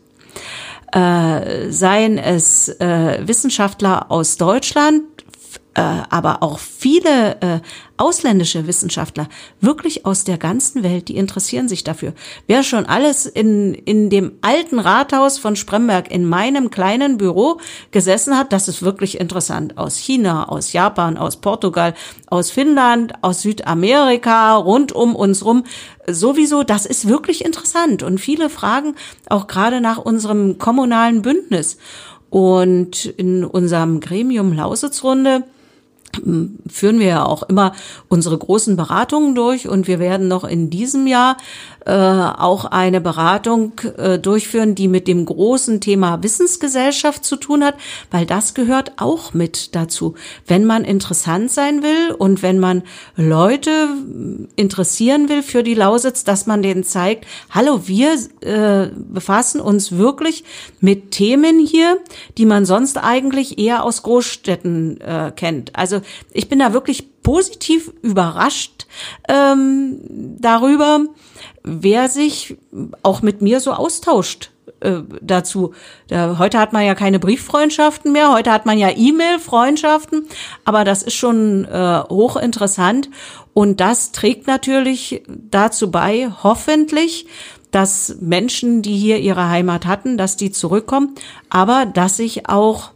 Äh, seien es äh, Wissenschaftler aus Deutschland, äh, aber auch viele äh, ausländische Wissenschaftler, wirklich aus der ganzen Welt, die interessieren sich dafür. Wer schon alles in, in dem alten Rathaus von Spremberg in meinem kleinen Büro gesessen hat, das ist wirklich interessant. Aus China, aus Japan, aus Portugal, aus Finnland, aus Südamerika, rund um uns rum. Sowieso, das ist wirklich interessant. Und viele fragen auch gerade nach unserem kommunalen Bündnis. Und in unserem Gremium Lausitzrunde führen wir ja auch immer unsere großen Beratungen durch und wir werden noch in diesem Jahr äh, auch eine Beratung äh, durchführen, die mit dem großen Thema Wissensgesellschaft zu tun hat, weil das gehört auch mit dazu. Wenn man interessant sein will und wenn man Leute interessieren will für die Lausitz, dass man denen zeigt, hallo, wir äh, befassen uns wirklich mit Themen hier, die man sonst eigentlich eher aus Großstädten äh, kennt. Also ich bin da wirklich positiv überrascht ähm, darüber, wer sich auch mit mir so austauscht äh, dazu. Da, heute hat man ja keine Brieffreundschaften mehr, heute hat man ja E-Mail-Freundschaften, aber das ist schon äh, hochinteressant und das trägt natürlich dazu bei, hoffentlich, dass Menschen, die hier ihre Heimat hatten, dass die zurückkommen, aber dass sich auch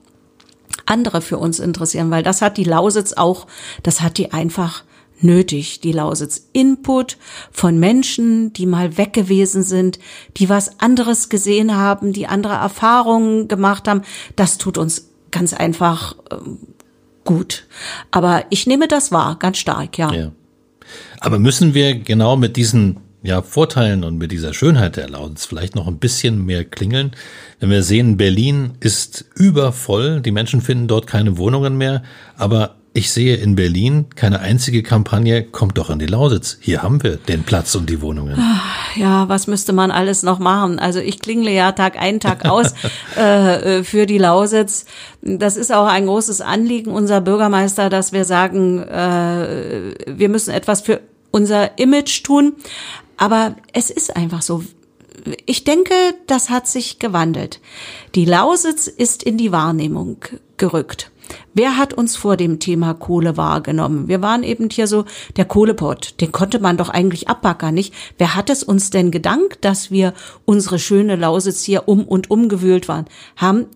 andere für uns interessieren, weil das hat die Lausitz auch, das hat die einfach nötig, die Lausitz. Input von Menschen, die mal weg gewesen sind, die was anderes gesehen haben, die andere Erfahrungen gemacht haben. Das tut uns ganz einfach äh, gut. Aber ich nehme das wahr, ganz stark, ja. ja. Aber müssen wir genau mit diesen ja, Vorteilen und mit dieser Schönheit der Lausitz vielleicht noch ein bisschen mehr klingeln. Wenn wir sehen, Berlin ist übervoll, die Menschen finden dort keine Wohnungen mehr, aber ich sehe in Berlin keine einzige Kampagne, kommt doch an die Lausitz. Hier haben wir den Platz und die Wohnungen. Ah, ja, was müsste man alles noch machen? Also ich klingle ja Tag ein, Tag aus [LAUGHS] äh, äh, für die Lausitz. Das ist auch ein großes Anliegen unserer Bürgermeister, dass wir sagen, äh, wir müssen etwas für unser Image tun. Aber es ist einfach so. Ich denke, das hat sich gewandelt. Die Lausitz ist in die Wahrnehmung gerückt. Wer hat uns vor dem Thema Kohle wahrgenommen? Wir waren eben hier so der Kohlepott. Den konnte man doch eigentlich abbackern, nicht? Wer hat es uns denn gedankt, dass wir unsere schöne Lausitz hier um und umgewühlt waren? Haben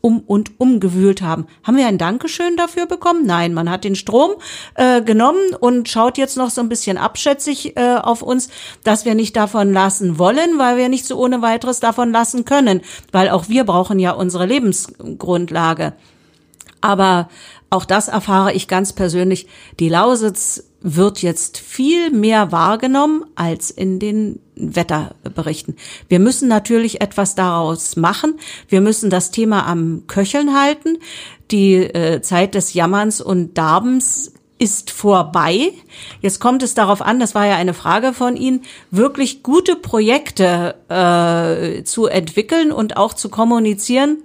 um und umgewühlt haben. Haben wir ein Dankeschön dafür bekommen? Nein, man hat den Strom äh, genommen und schaut jetzt noch so ein bisschen abschätzig äh, auf uns, dass wir nicht davon lassen wollen, weil wir nicht so ohne weiteres davon lassen können, weil auch wir brauchen ja unsere Lebensgrundlage. Aber auch das erfahre ich ganz persönlich. Die Lausitz wird jetzt viel mehr wahrgenommen als in den Wetterberichten. Wir müssen natürlich etwas daraus machen. Wir müssen das Thema am Köcheln halten. Die äh, Zeit des Jammerns und Darbens ist vorbei. Jetzt kommt es darauf an, das war ja eine Frage von Ihnen, wirklich gute Projekte äh, zu entwickeln und auch zu kommunizieren.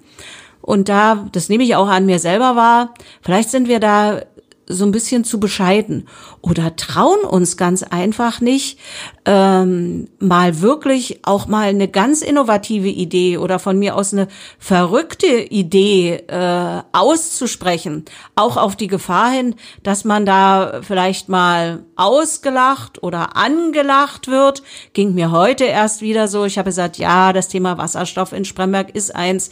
Und da, das nehme ich auch an mir selber wahr, vielleicht sind wir da so ein bisschen zu bescheiden oder trauen uns ganz einfach nicht, ähm, mal wirklich auch mal eine ganz innovative Idee oder von mir aus eine verrückte Idee äh, auszusprechen, auch auf die Gefahr hin, dass man da vielleicht mal ausgelacht oder angelacht wird. Ging mir heute erst wieder so. Ich habe gesagt, ja, das Thema Wasserstoff in Spremberg ist eins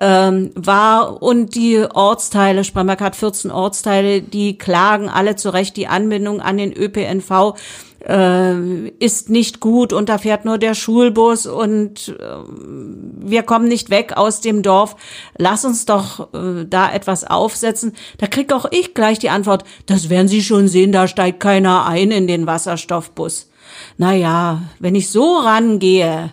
ähm, war und die Ortsteile, Spremberg hat 14 Ortsteile, die klagen alle zurecht die Anbindung an den ÖPNV äh, ist nicht gut und da fährt nur der Schulbus und äh, wir kommen nicht weg aus dem Dorf. Lass uns doch äh, da etwas aufsetzen. Da krieg auch ich gleich die Antwort, das werden Sie schon sehen, da steigt keiner ein in den Wasserstoffbus. Naja, wenn ich so rangehe,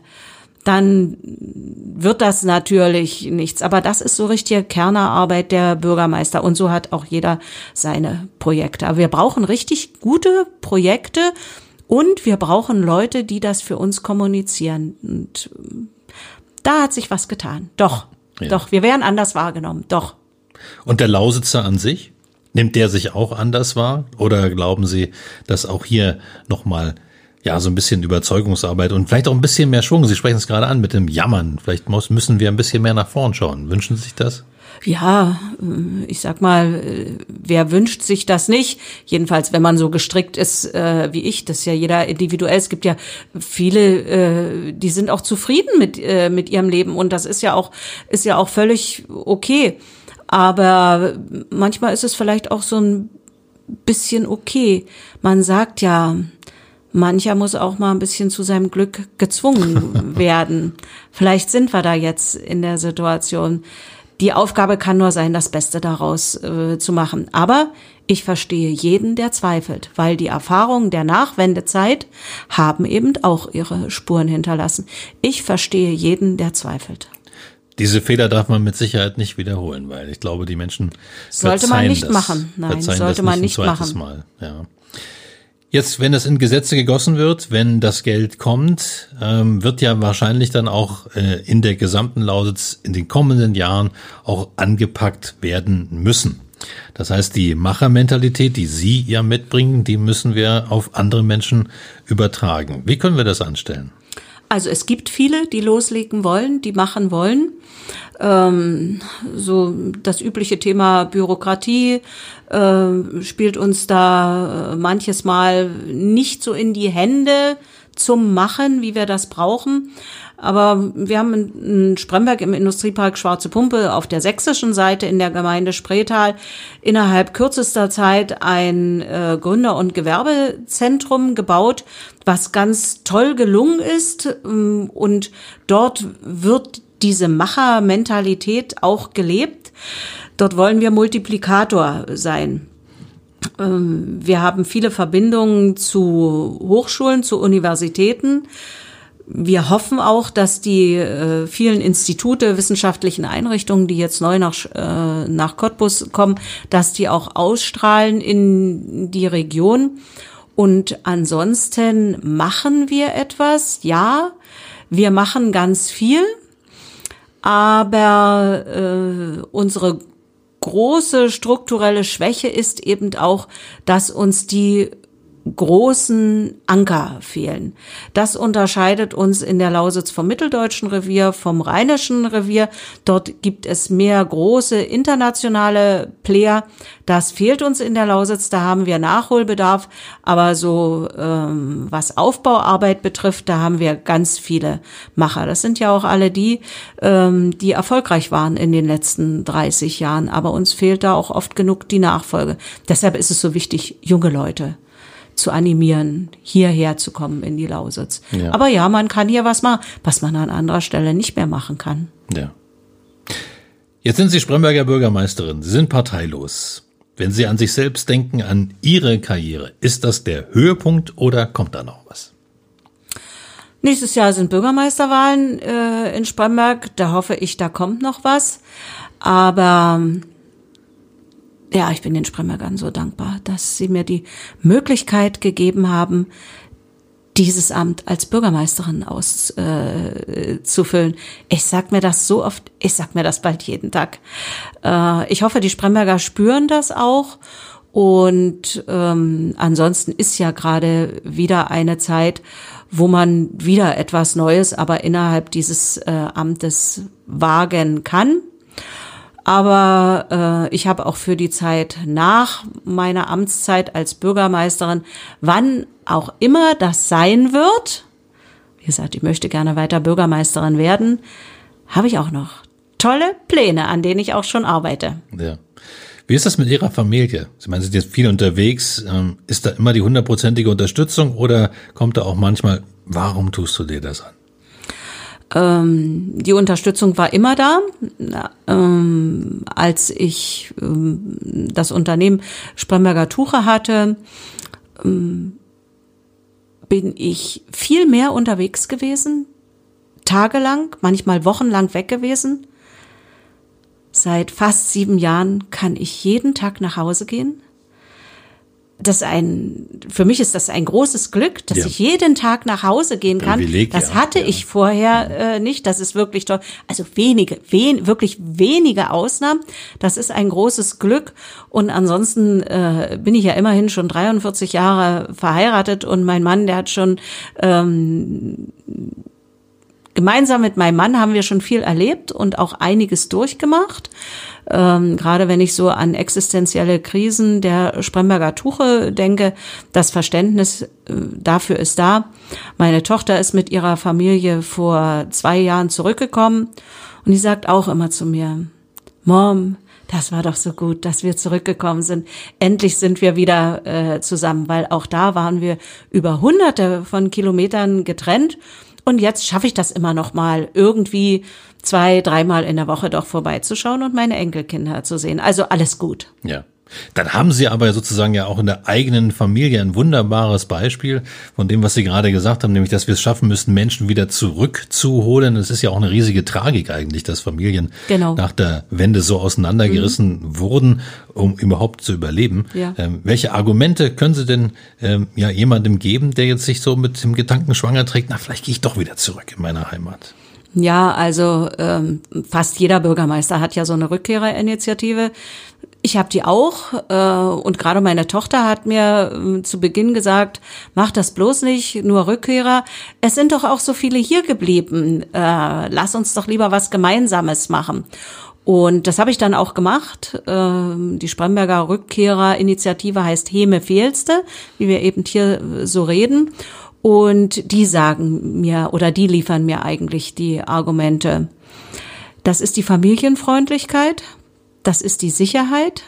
dann wird das natürlich nichts. Aber das ist so richtige Kernerarbeit der Bürgermeister. Und so hat auch jeder seine Projekte. Aber wir brauchen richtig gute Projekte und wir brauchen Leute, die das für uns kommunizieren. Und da hat sich was getan. Doch, ja. doch, wir werden anders wahrgenommen. Doch. Und der Lausitzer an sich? Nimmt der sich auch anders wahr? Oder glauben Sie, dass auch hier nochmal ja, so ein bisschen Überzeugungsarbeit und vielleicht auch ein bisschen mehr Schwung. Sie sprechen es gerade an mit dem Jammern. Vielleicht muss, müssen wir ein bisschen mehr nach vorn schauen. Wünschen Sie sich das? Ja, äh, ich sag mal, äh, wer wünscht sich das nicht? Jedenfalls, wenn man so gestrickt ist äh, wie ich, das ist ja jeder individuell. Es gibt ja viele, äh, die sind auch zufrieden mit äh, mit ihrem Leben und das ist ja auch ist ja auch völlig okay. Aber manchmal ist es vielleicht auch so ein bisschen okay. Man sagt ja, mancher muss auch mal ein bisschen zu seinem Glück gezwungen [LAUGHS] werden. Vielleicht sind wir da jetzt in der Situation. Die Aufgabe kann nur sein, das Beste daraus äh, zu machen. Aber ich verstehe jeden, der zweifelt, weil die Erfahrungen der Nachwendezeit haben eben auch ihre Spuren hinterlassen. Ich verstehe jeden, der zweifelt. Diese Fehler darf man mit Sicherheit nicht wiederholen, weil ich glaube, die Menschen sollte man nicht das, machen. Nein, sollte man nicht, nicht machen. Mal. Ja. Jetzt, wenn es in Gesetze gegossen wird, wenn das Geld kommt, ähm, wird ja wahrscheinlich dann auch äh, in der gesamten Lausitz in den kommenden Jahren auch angepackt werden müssen. Das heißt, die Machermentalität, die Sie ja mitbringen, die müssen wir auf andere Menschen übertragen. Wie können wir das anstellen? Also es gibt viele, die loslegen wollen, die machen wollen. Ähm, so das übliche Thema Bürokratie äh, spielt uns da äh, manches Mal nicht so in die Hände zum Machen, wie wir das brauchen. Aber wir haben in Spremberg im Industriepark Schwarze Pumpe auf der sächsischen Seite in der Gemeinde Spreetal innerhalb kürzester Zeit ein äh, Gründer- und Gewerbezentrum gebaut, was ganz toll gelungen ist. Ähm, und dort wird diese Machermentalität auch gelebt. Dort wollen wir Multiplikator sein. Ähm, wir haben viele Verbindungen zu Hochschulen, zu Universitäten. Wir hoffen auch, dass die äh, vielen Institute, wissenschaftlichen Einrichtungen, die jetzt neu nach, äh, nach Cottbus kommen, dass die auch ausstrahlen in die Region. Und ansonsten machen wir etwas, ja, wir machen ganz viel, aber äh, unsere große strukturelle Schwäche ist eben auch, dass uns die großen Anker fehlen. Das unterscheidet uns in der Lausitz vom mitteldeutschen Revier, vom rheinischen Revier. Dort gibt es mehr große internationale Player. Das fehlt uns in der Lausitz, da haben wir Nachholbedarf. Aber so ähm, was Aufbauarbeit betrifft, da haben wir ganz viele Macher. Das sind ja auch alle die, ähm, die erfolgreich waren in den letzten 30 Jahren. Aber uns fehlt da auch oft genug die Nachfolge. Deshalb ist es so wichtig, junge Leute zu animieren, hierher zu kommen in die Lausitz. Ja. Aber ja, man kann hier was machen, was man an anderer Stelle nicht mehr machen kann. Ja. Jetzt sind Sie Spremberger Bürgermeisterin. Sie sind parteilos. Wenn Sie an sich selbst denken, an Ihre Karriere, ist das der Höhepunkt oder kommt da noch was? Nächstes Jahr sind Bürgermeisterwahlen äh, in Spremberg. Da hoffe ich, da kommt noch was. Aber ja, ich bin den Spremmergern so dankbar, dass sie mir die Möglichkeit gegeben haben, dieses Amt als Bürgermeisterin auszufüllen. Äh, ich sag mir das so oft, ich sag mir das bald jeden Tag. Äh, ich hoffe, die Spremberger spüren das auch. Und ähm, ansonsten ist ja gerade wieder eine Zeit, wo man wieder etwas Neues, aber innerhalb dieses äh, Amtes wagen kann. Aber äh, ich habe auch für die Zeit nach meiner Amtszeit als Bürgermeisterin, wann auch immer das sein wird, wie gesagt, ich möchte gerne weiter Bürgermeisterin werden, habe ich auch noch tolle Pläne, an denen ich auch schon arbeite. Ja. Wie ist das mit Ihrer Familie? Sie meinen, Sie sind jetzt viel unterwegs. Ähm, ist da immer die hundertprozentige Unterstützung oder kommt da auch manchmal, warum tust du dir das an? Ähm, die Unterstützung war immer da. Ähm, als ich ähm, das Unternehmen Spremberger Tuche hatte, ähm, bin ich viel mehr unterwegs gewesen, tagelang, manchmal wochenlang weg gewesen. Seit fast sieben Jahren kann ich jeden Tag nach Hause gehen das ein, für mich ist das ein großes Glück, dass ja. ich jeden Tag nach Hause gehen kann. Privileg, das hatte ja. ich vorher äh, nicht. Das ist wirklich toll. Also wenige, wen, wirklich wenige Ausnahmen. Das ist ein großes Glück. Und ansonsten äh, bin ich ja immerhin schon 43 Jahre verheiratet und mein Mann, der hat schon ähm, gemeinsam mit meinem Mann haben wir schon viel erlebt und auch einiges durchgemacht. Ähm, gerade wenn ich so an existenzielle Krisen der Spremberger Tuche denke, das Verständnis äh, dafür ist da. Meine Tochter ist mit ihrer Familie vor zwei Jahren zurückgekommen und die sagt auch immer zu mir, Mom, das war doch so gut, dass wir zurückgekommen sind. Endlich sind wir wieder äh, zusammen, weil auch da waren wir über hunderte von Kilometern getrennt Und jetzt schaffe ich das immer noch mal irgendwie zwei, dreimal in der Woche doch vorbeizuschauen und meine Enkelkinder zu sehen. Also alles gut. Ja. Dann haben Sie aber sozusagen ja auch in der eigenen Familie ein wunderbares Beispiel von dem, was Sie gerade gesagt haben, nämlich, dass wir es schaffen müssen, Menschen wieder zurückzuholen. Es ist ja auch eine riesige Tragik eigentlich, dass Familien genau. nach der Wende so auseinandergerissen mhm. wurden, um überhaupt zu überleben. Ja. Ähm, welche Argumente können Sie denn ähm, ja jemandem geben, der jetzt sich so mit dem Gedanken schwanger trägt, na, vielleicht gehe ich doch wieder zurück in meine Heimat? Ja, also ähm, fast jeder Bürgermeister hat ja so eine Rückkehrerinitiative. Ich habe die auch äh, und gerade meine Tochter hat mir äh, zu Beginn gesagt, mach das bloß nicht, nur Rückkehrer. Es sind doch auch so viele hier geblieben. Äh, lass uns doch lieber was Gemeinsames machen. Und das habe ich dann auch gemacht. Ähm, die Spremberger Rückkehrerinitiative heißt Heme Fehlste, wie wir eben hier so reden. Und die sagen mir oder die liefern mir eigentlich die Argumente. Das ist die Familienfreundlichkeit, das ist die Sicherheit,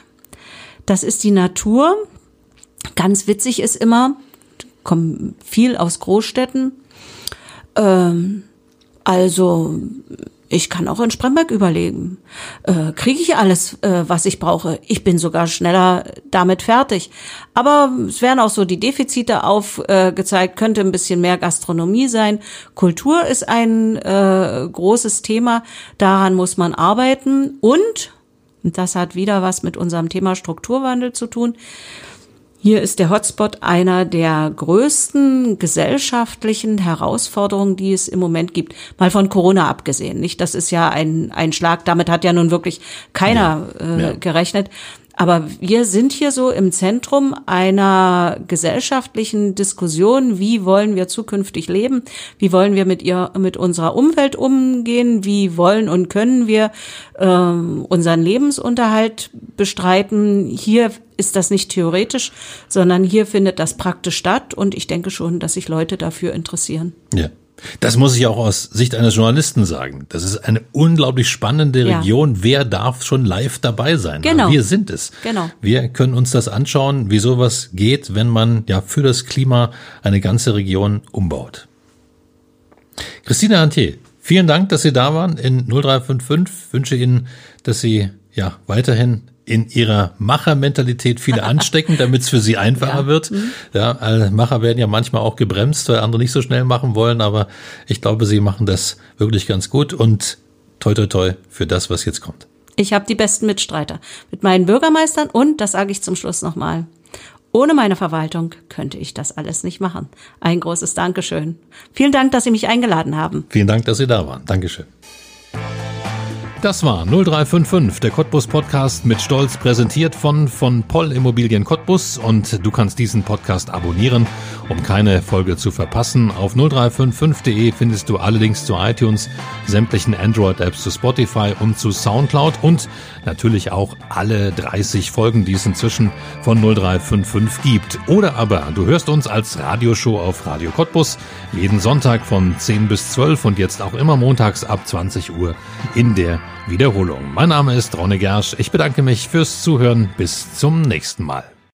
das ist die Natur. Ganz witzig ist immer, kommen viel aus Großstädten. Ähm, also ich kann auch in Spremberg überlegen. Äh, Kriege ich alles, äh, was ich brauche? Ich bin sogar schneller damit fertig. Aber es werden auch so die Defizite aufgezeigt, äh, könnte ein bisschen mehr Gastronomie sein. Kultur ist ein äh, großes Thema, daran muss man arbeiten. Und, und das hat wieder was mit unserem Thema Strukturwandel zu tun, hier ist der Hotspot einer der größten gesellschaftlichen Herausforderungen, die es im Moment gibt. Mal von Corona abgesehen. Nicht, das ist ja ein, ein Schlag, damit hat ja nun wirklich keiner ja, äh, ja. gerechnet. Aber wir sind hier so im Zentrum einer gesellschaftlichen Diskussion. Wie wollen wir zukünftig leben? Wie wollen wir mit ihr, mit unserer Umwelt umgehen? Wie wollen und können wir äh, unseren Lebensunterhalt bestreiten? Hier ist das nicht theoretisch, sondern hier findet das praktisch statt. Und ich denke schon, dass sich Leute dafür interessieren. Ja. Das muss ich auch aus Sicht eines Journalisten sagen. Das ist eine unglaublich spannende Region. Ja. Wer darf schon live dabei sein? Genau. Wir sind es. Genau. Wir können uns das anschauen, wie sowas geht, wenn man ja für das Klima eine ganze Region umbaut. Christine Hantier, vielen Dank, dass Sie da waren in 0355. Ich wünsche Ihnen, dass Sie ja weiterhin in ihrer Machermentalität viele anstecken, damit es für sie einfacher ja. wird. Mhm. Ja, also Macher werden ja manchmal auch gebremst, weil andere nicht so schnell machen wollen, aber ich glaube, sie machen das wirklich ganz gut und toi toi toi für das, was jetzt kommt. Ich habe die besten Mitstreiter mit meinen Bürgermeistern und, das sage ich zum Schluss nochmal, ohne meine Verwaltung könnte ich das alles nicht machen. Ein großes Dankeschön. Vielen Dank, dass Sie mich eingeladen haben. Vielen Dank, dass Sie da waren. Dankeschön. Das war 0355, der Cottbus Podcast mit Stolz präsentiert von von Poll Immobilien Cottbus und du kannst diesen Podcast abonnieren, um keine Folge zu verpassen. Auf 0355.de findest du alle Links zu iTunes, sämtlichen Android Apps zu Spotify und zu Soundcloud und natürlich auch alle 30 Folgen, die es inzwischen von 0355 gibt. Oder aber du hörst uns als Radioshow auf Radio Cottbus jeden Sonntag von 10 bis 12 und jetzt auch immer montags ab 20 Uhr in der Wiederholung. Mein Name ist Ronne Gersch. Ich bedanke mich fürs Zuhören. Bis zum nächsten Mal.